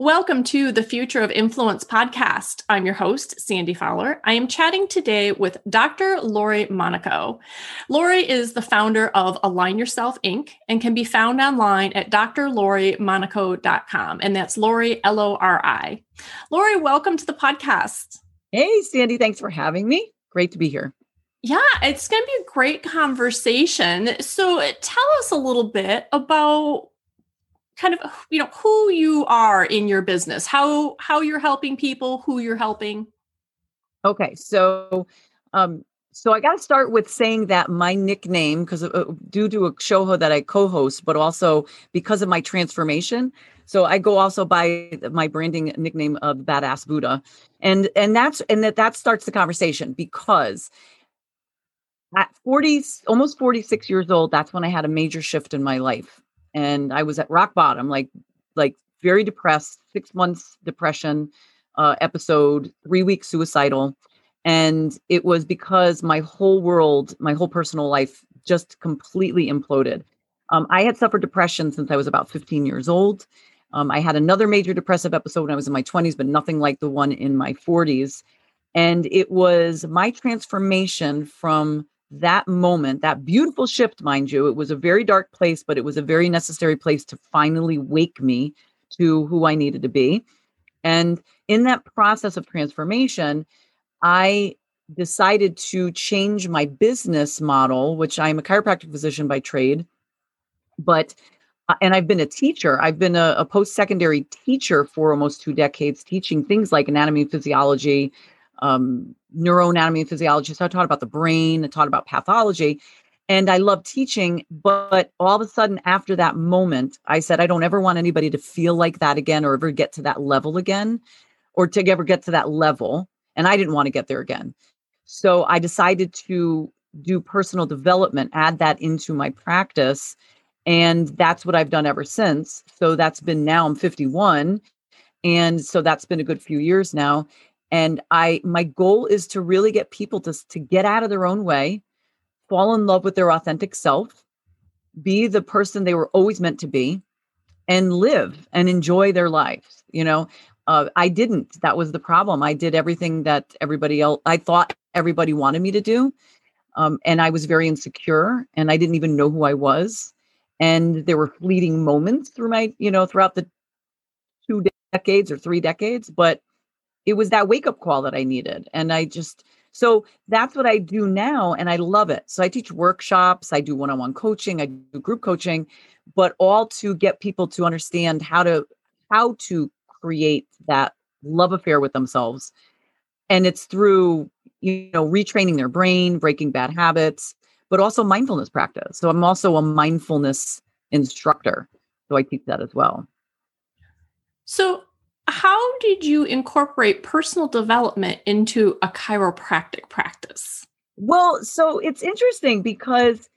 Welcome to the Future of Influence podcast. I'm your host, Sandy Fowler. I am chatting today with Dr. Lori Monaco. Lori is the founder of Align Yourself Inc. and can be found online at drlorimonaco.com. And that's Lori, L O R I. Lori, welcome to the podcast. Hey, Sandy, thanks for having me. Great to be here. Yeah, it's going to be a great conversation. So, uh, tell us a little bit about kind of you know who you are in your business how how you're helping people who you're helping. Okay so um so i got to start with saying that my nickname because uh, due to a show that i co-host but also because of my transformation. So i go also by my branding nickname of badass buddha. And and that's and that that starts the conversation because at 40 almost 46 years old that's when i had a major shift in my life and I was at rock bottom, like like very depressed, six months depression uh, episode, three weeks suicidal, and it was because my whole world, my whole personal life, just completely imploded. Um, I had suffered depression since I was about 15 years old. Um, I had another major depressive episode when I was in my 20s, but nothing like the one in my 40s. And it was my transformation from that moment, that beautiful shift, mind you, it was a very dark place, but it was a very necessary place to finally wake me to who I needed to be. And in that process of transformation, I decided to change my business model, which I'm a chiropractic physician by trade, but uh, and I've been a teacher. I've been a, a post secondary teacher for almost two decades, teaching things like anatomy and physiology, um, neuroanatomy and physiology. So I taught about the brain, I taught about pathology, and I love teaching. But all of a sudden, after that moment, I said, I don't ever want anybody to feel like that again or ever get to that level again or to ever get to that level. And I didn't want to get there again. So I decided to do personal development, add that into my practice. And that's what I've done ever since. So that's been now I'm 51. And so that's been a good few years now and i my goal is to really get people to to get out of their own way fall in love with their authentic self be the person they were always meant to be and live and enjoy their lives you know? Uh, i didn't. That was the problem. I did everything that everybody else i thought everybody wanted me to do um, and i was very insecure and i didn't even know who i was and there were fleeting moments through my you know throughout the two decades or three decades but it was that wake up call that I needed. And I just, so that's what I do now. And I love it. So I teach workshops, I do one on one coaching, I do group coaching, but all to get people to understand how to, how to create that love affair with themselves. And it's through, you know, retraining their brain, breaking bad habits, but also mindfulness practice. So I'm also a mindfulness instructor. So I teach that as well. So how did you incorporate personal development into a chiropractic practice? Well, so it's interesting because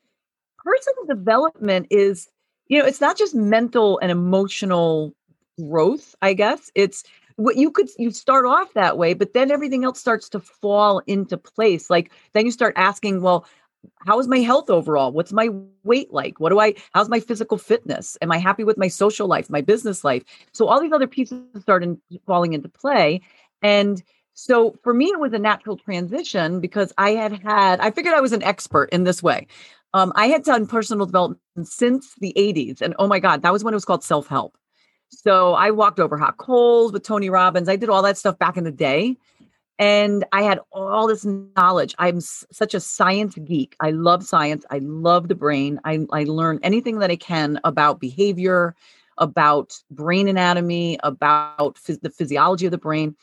personal development is, you know, it's not just mental and emotional growth, I guess. It's what you could you start off that way, but then everything else starts to fall into place. Like then you start asking, well, how is my health overall? What's my weight like? What do i how's my physical fitness? Am i happy with my social life my business life? So all these other pieces started falling into play. And so for me it was a natural transition because i had had i figured i was an expert in this way. Um, i had done personal development since the 80s and oh my god that was when it was called self-help. So i walked over hot coals with tony robbins. I did all that stuff back in the day and I had all this knowledge. I'm s- such a science geek. I love science. I love the brain. I, I learn anything that I can about behavior, about brain anatomy, about phys- the physiology of the brain.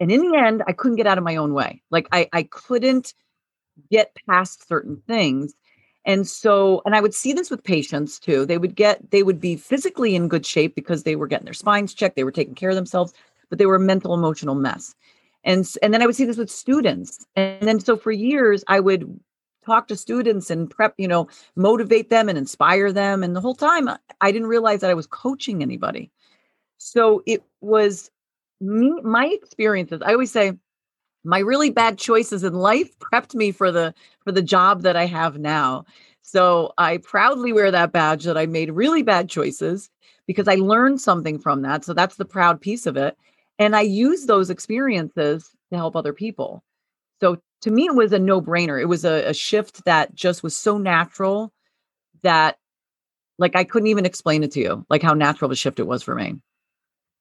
And in the end, I couldn't get out of my own way. Like I, I couldn't get past certain things. And so, and I would see this with patients too. They would get, they would be physically in good shape because they were getting their spines checked, they were taking care of themselves, but they were a mental, emotional mess. And, and then I would see this with students. And then so for years, I would talk to students and prep, you know, motivate them and inspire them. And the whole time I didn't realize that I was coaching anybody. So it was me, my experiences. I always say my really bad choices in life prepped me for the for the job that I have now. So I proudly wear that badge that I made really bad choices because I learned something from that. So that's the proud piece of it. And I use those experiences to help other people. So to me, it was a no brainer. It was a, a shift that just was so natural that like I couldn't even explain it to you, like how natural a shift it was for me.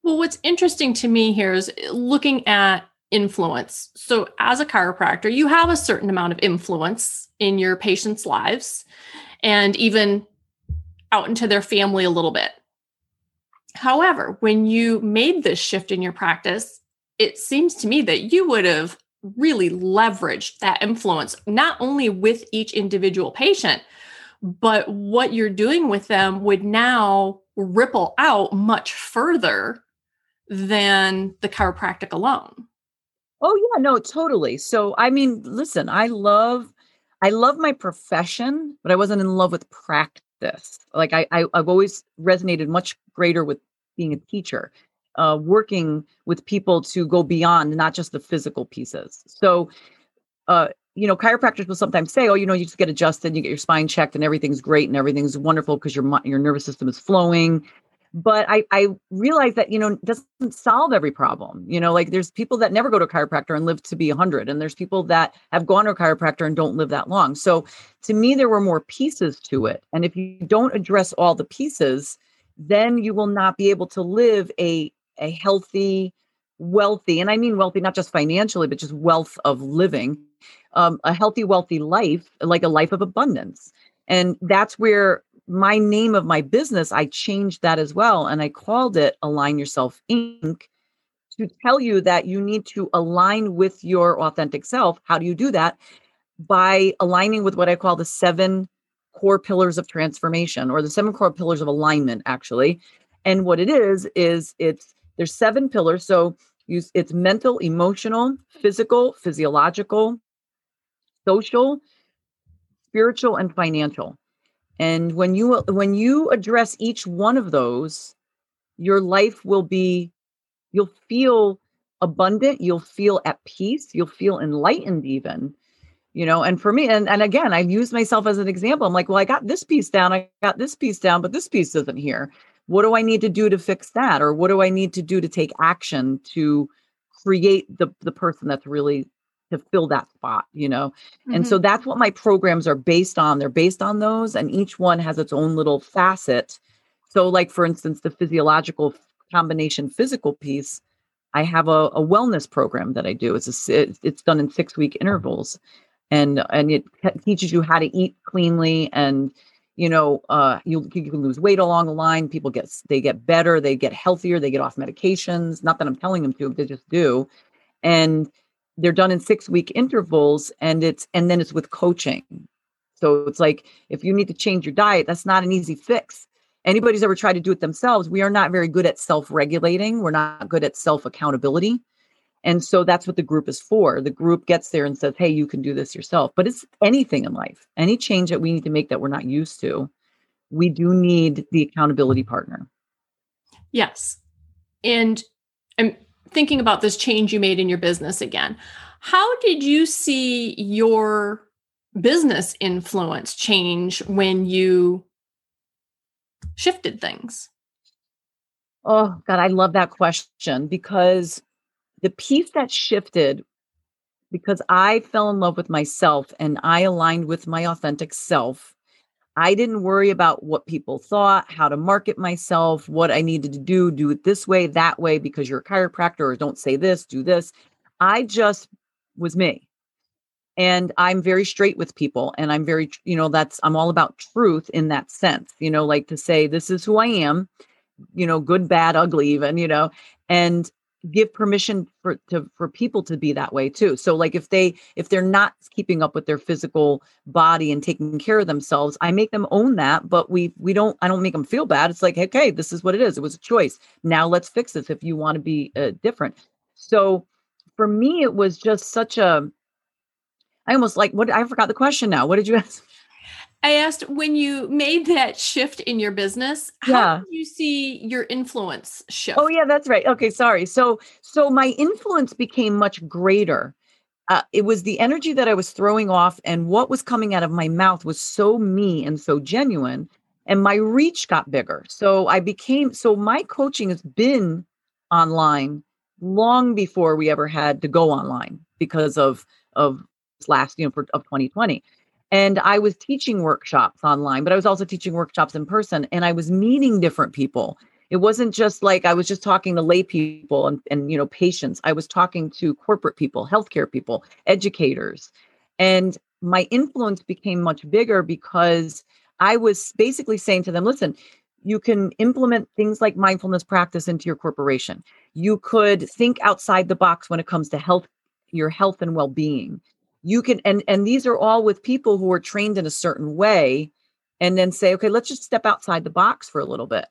Well, what's interesting to me here is eh, looking at influence. So, as a chiropractor, you have a certain amount of influence in your patients' lives and even out into their family a little bit. However, when you made this shift in your practice, it seems to me that you would have really leveraged that influence, not only with each individual patient, but what you're doing with them would now ripple out much further than the chiropractic alone. Oh yeah, no, totally. So I mean, listen, I love I love my profession, but I wasn't in love with practice. Like I, I have always resonated much greater with being a teacher, uh, working with people to go beyond not just the physical pieces. So, uh, you know, chiropractors will sometimes say, "Oh, you know, you just get adjusted, you get your spine checked, and everything's great and everything's wonderful because your your nervous system is flowing." but I, I realize that you know doesn't solve every problem you know like there's people that never go to a chiropractor and live to be 100 and there's people that have gone to a chiropractor and don't live that long so to me there were more pieces to it and if you don't address all the pieces then you will not be able to live a a healthy wealthy and i mean wealthy not just financially but just wealth of living um, a healthy wealthy life like a life of abundance and that's where my name of my business, I changed that as well. And I called it Align Yourself Inc. to tell you that you need to align with your authentic self. How do you do that? By aligning with what I call the seven core pillars of transformation or the seven core pillars of alignment, actually. And what it is, is it's there's seven pillars. So use it's mental, emotional, physical, physiological, social, spiritual, and financial. And when you when you address each one of those, your life will be you'll feel abundant, you'll feel at peace, you'll feel enlightened even. You know, and for me, and, and again, I've used myself as an example. I'm like, well, I got this piece down, I got this piece down, but this piece isn't here. What do I need to do to fix that? Or what do I need to do to take action to create the the person that's really to fill that spot, you know? Mm-hmm. And so mm-hmm. that's what my programs are based on. They're based on those, and each one has its own little facet. So, like for instance, the physiological combination physical piece, I have a, a wellness program that I do. It's a, it's done in six week intervals, and and it teaches you how to eat cleanly and you know uh, you, you can lose weight along the line. People get they get better they get healthier they get off medications. Not that i'm telling them to they just do. And they're done in six week intervals and it's and then it's with coaching. So it's like if you need to change your diet that's not an easy fix. Anybody's ever tried to do it themselves we are not very good at self-regulating. We're not good at self-accountability and so that's what the group is for. The group gets there and says hey you can do this yourself. But it's anything in life. Any change that we need to make that we're not used to we do need the accountability partner. Yes. And I'm thinking about this change you made in your business again, how did you see your business influence change when you shifted things? Oh, God, I love that question because the piece that shifted because I fell in love with myself and I aligned with my authentic self I didn't worry about what people thought, how to market myself, what I needed to do, do it this way, that way, because you're a chiropractor, or don't say this, do this. I just was me. And I'm very straight with people. And I'm very, you know, that's, I'm all about truth in that sense, you know, like to say, this is who I am, you know, good, bad, ugly, even, you know, and give permission for to for people to be that way too so like if they if they're not keeping up with their physical body and taking care of themselves i make them own that but we we don't i don't make them feel bad it's like okay this is what it is it was a choice now let's fix this if you want to be uh, different so for me, it was just such a. I almost like what I forgot the question now. What did you ask? I asked when you made that shift in your business, how Yeah. did you see your influence shift? Oh yeah, that's right. Okay, sorry. So so my influence became much greater. Uh, it was the energy that I was throwing off, and what was coming out of my mouth was so me and so genuine, and my reach got bigger. So I became so my coaching has been online long before we ever had to go online because of of last you know for, of 2020 and i was teaching workshops online but i was also teaching workshops in person and i was meeting different people. It wasn't just like i was just talking to lay people and, and you know patients. I was talking to corporate people healthcare people educators. And my influence became much bigger because i was basically saying to them listen you can implement things like mindfulness practice into your corporation. You could think outside the box when it comes to health your health and well-being you can and and these are all with people who are trained in a certain way and then say okay let's just step outside the box for a little bit.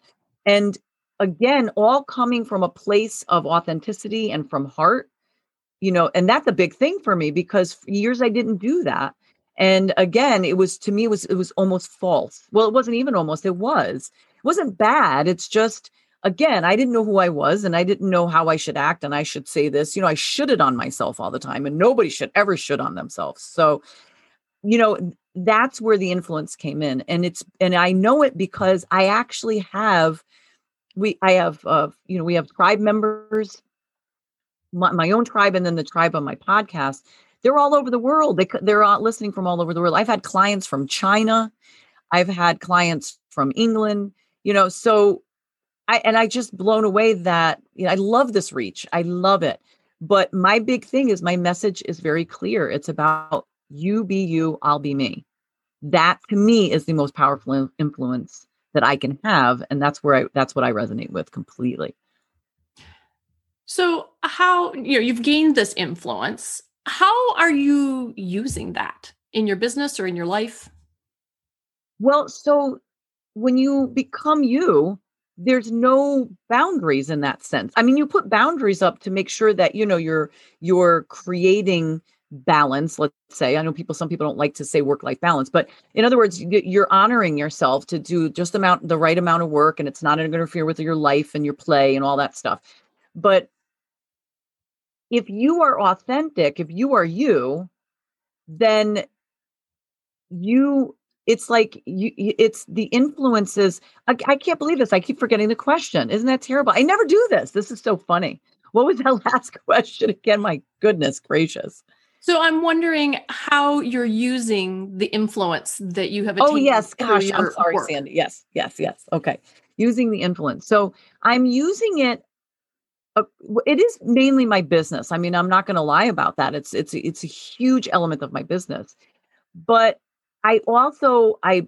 And again all coming from a place of authenticity and from heart you know and that's a big thing for me because for years i didn't do that. And again it was to me it was it was almost false. Well it wasn't even almost it was. It wasn't bad it's just again i didn't know who i was and i didn't know how i should act and i should say this you know i should it on myself all the time and nobody should ever should on themselves. So you know that's where the influence came in and it's and i know it because i actually have we i have uh you know we have tribe members my, my own tribe and then the tribe on my podcast. They're all over the world. They they're all listening from all over the world. I've had clients from china. I've had clients from england you know so i and i just blown away that you know, i love this reach i love it but my big thing is my message is very clear it's about you be you i'll be me that to me is the most powerful influence that i can have and that's where i that's what i resonate with completely So, how you know you've gained this influence? How are you using that in your business or in your life? Well, so when you become you, there's no boundaries in that sense. I mean, you put boundaries up to make sure that you know you're you're creating balance. Let's say I know people. Some people don't like to say work life balance, but in other words, you're honoring yourself to do just amount the right amount of work, and it's not going to interfere with your life and your play and all that stuff. But if you are authentic, if you are you, then you it's like you it's the influences I, I can't believe this i keep forgetting the question isn't that terrible i never do this this is so funny what was that last question again my goodness gracious So, I'm wondering how you're using the influence that you have. oh yes gosh i'm sorry work. sandy yes yes yes okay using the influence so i'm using it uh, it is mainly my business i mean i'm not going to lie about that it's it's it's a huge element of my business but i also i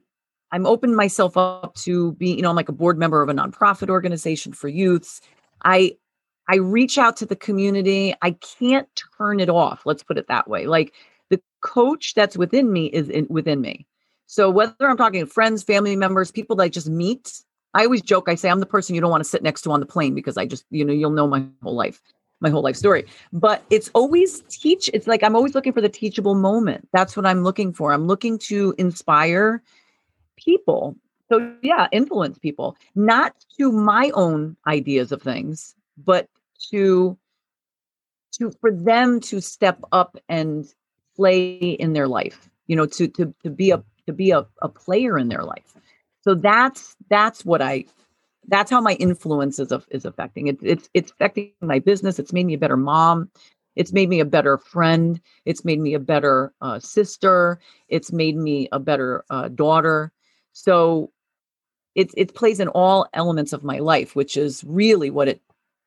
i'm opened myself up to be you know i'm like a board member of a nonprofit organization for youths. I i reach out to the community. I can't turn it off let's put it that way. Like the coach that's within me is in, within me. So whether i'm talking to friends family members people that i just meet i always joke i say i'm the person you don't want to sit next to on the plane because i just you know you'll know my whole life my whole life story. But it's always teach it's like i'm always looking for the teachable moment. That's what i'm looking for. I'm looking to inspire people. So yeah influence people. Not to my own ideas of things but to to for them to step up and play in their life you know to to to be a to be a, a player in their life. So that's that's what i that's how my influence is, is affecting. It it's it's affecting my business. It's made me a better mom. It's made me a better friend. It's made me a better uh, sister. It's made me a better uh, daughter. So it it plays in all elements of my life which is really what it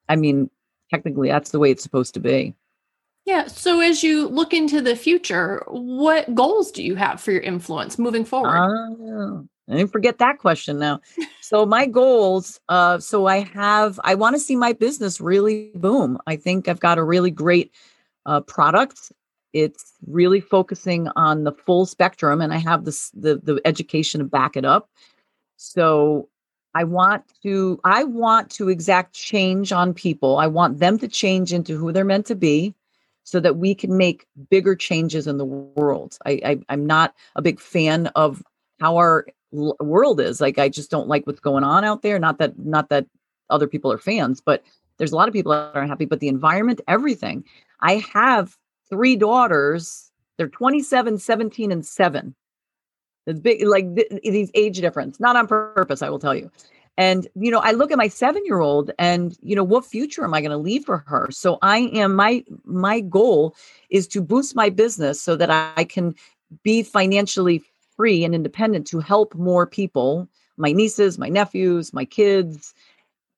i mean technically that's the way it's supposed to be. Yeah. So, as you look into the future, what goals do you have for your influence moving forward? Oh, I didn't forget that question now. So my goals, uh, so I have, I want to see my business really boom. I think I've got a really great uh, product. It's really focusing on the full spectrum, and I have this the the education to back it up. So I want to, I want to exact change on people. I want them to change into who they're meant to be. so that we can make bigger changes in the world. I, I am not a big fan of how our world is. Like I just don't like what's going on out there. Not that not that other people are fans, but there's a lot of people that aren't happy. But the environment, everything. I have three daughters. They're 27, 17, and seven. It's big, like th- these age difference, not on purpose, I will tell you. And, you know, I look at my seven year old and, you know, what future am I going to leave for her? So I am, my, my goal is to boost my business so that I can be financially free and independent to help more people, my nieces, my nephews, my kids,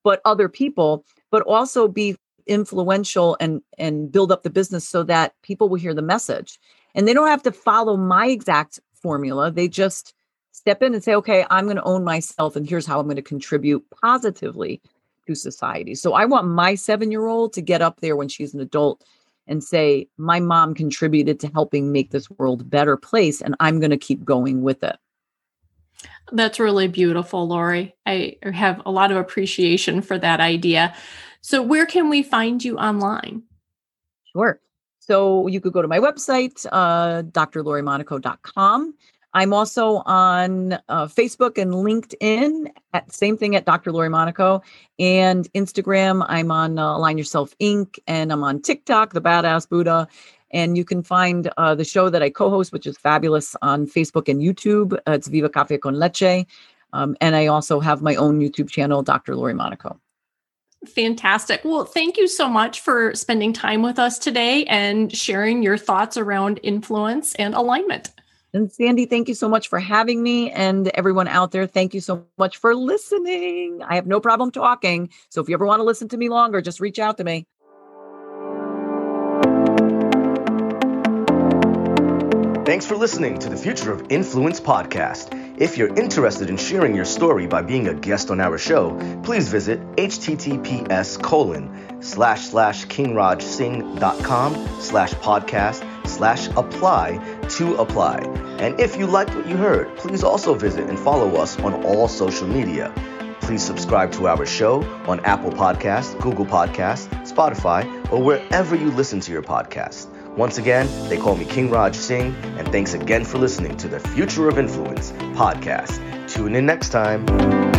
but other people, but also be influential and and build up the business so that people will hear the message and they don't have to follow my exact formula they just step in and say, okay, I'm going to own myself, and here's how I'm going to contribute positively to society. So I want my seven year old to get up there when she's an adult and say, my mom contributed to helping make this world a better place, and I'm going to keep going with it. That's really beautiful, Lori. I have a lot of appreciation for that idea. So, where can we find you online? Sure. So, you could go to my website, uh, drlorimonaco.com. I'm also on uh, Facebook and LinkedIn at same thing at Dr. Lori Monaco and Instagram. I'm on uh, Align Yourself Inc. and I'm on TikTok, The Badass Buddha. And you can find uh, the show that I co-host, which is fabulous, on Facebook and YouTube. Uh, it's Viva Cafe con Leche. Um, and I also have my own YouTube channel, Dr. Lori Monaco. Fantastic. Well, thank you so much for spending time with us today and sharing your thoughts around influence and alignment. And Sandy, thank you so much for having me. And everyone out there, thank you so much for listening. I have no problem talking. So if you ever want to listen to me longer, just reach out to me. Thanks for listening to the Future of Influence podcast. If you're interested in sharing your story by being a guest on our show, please visit https colon slash slash kingrajsingh.com slash podcast slash apply to apply. And if you liked what you heard, please also visit and follow us on all social media. Please subscribe to our show on Apple Podcasts, Google Podcasts, Spotify, or wherever you listen to your podcast. Once again, they call me King Raj Singh, and thanks again for listening to the Future of Influence podcast. Tune in next time.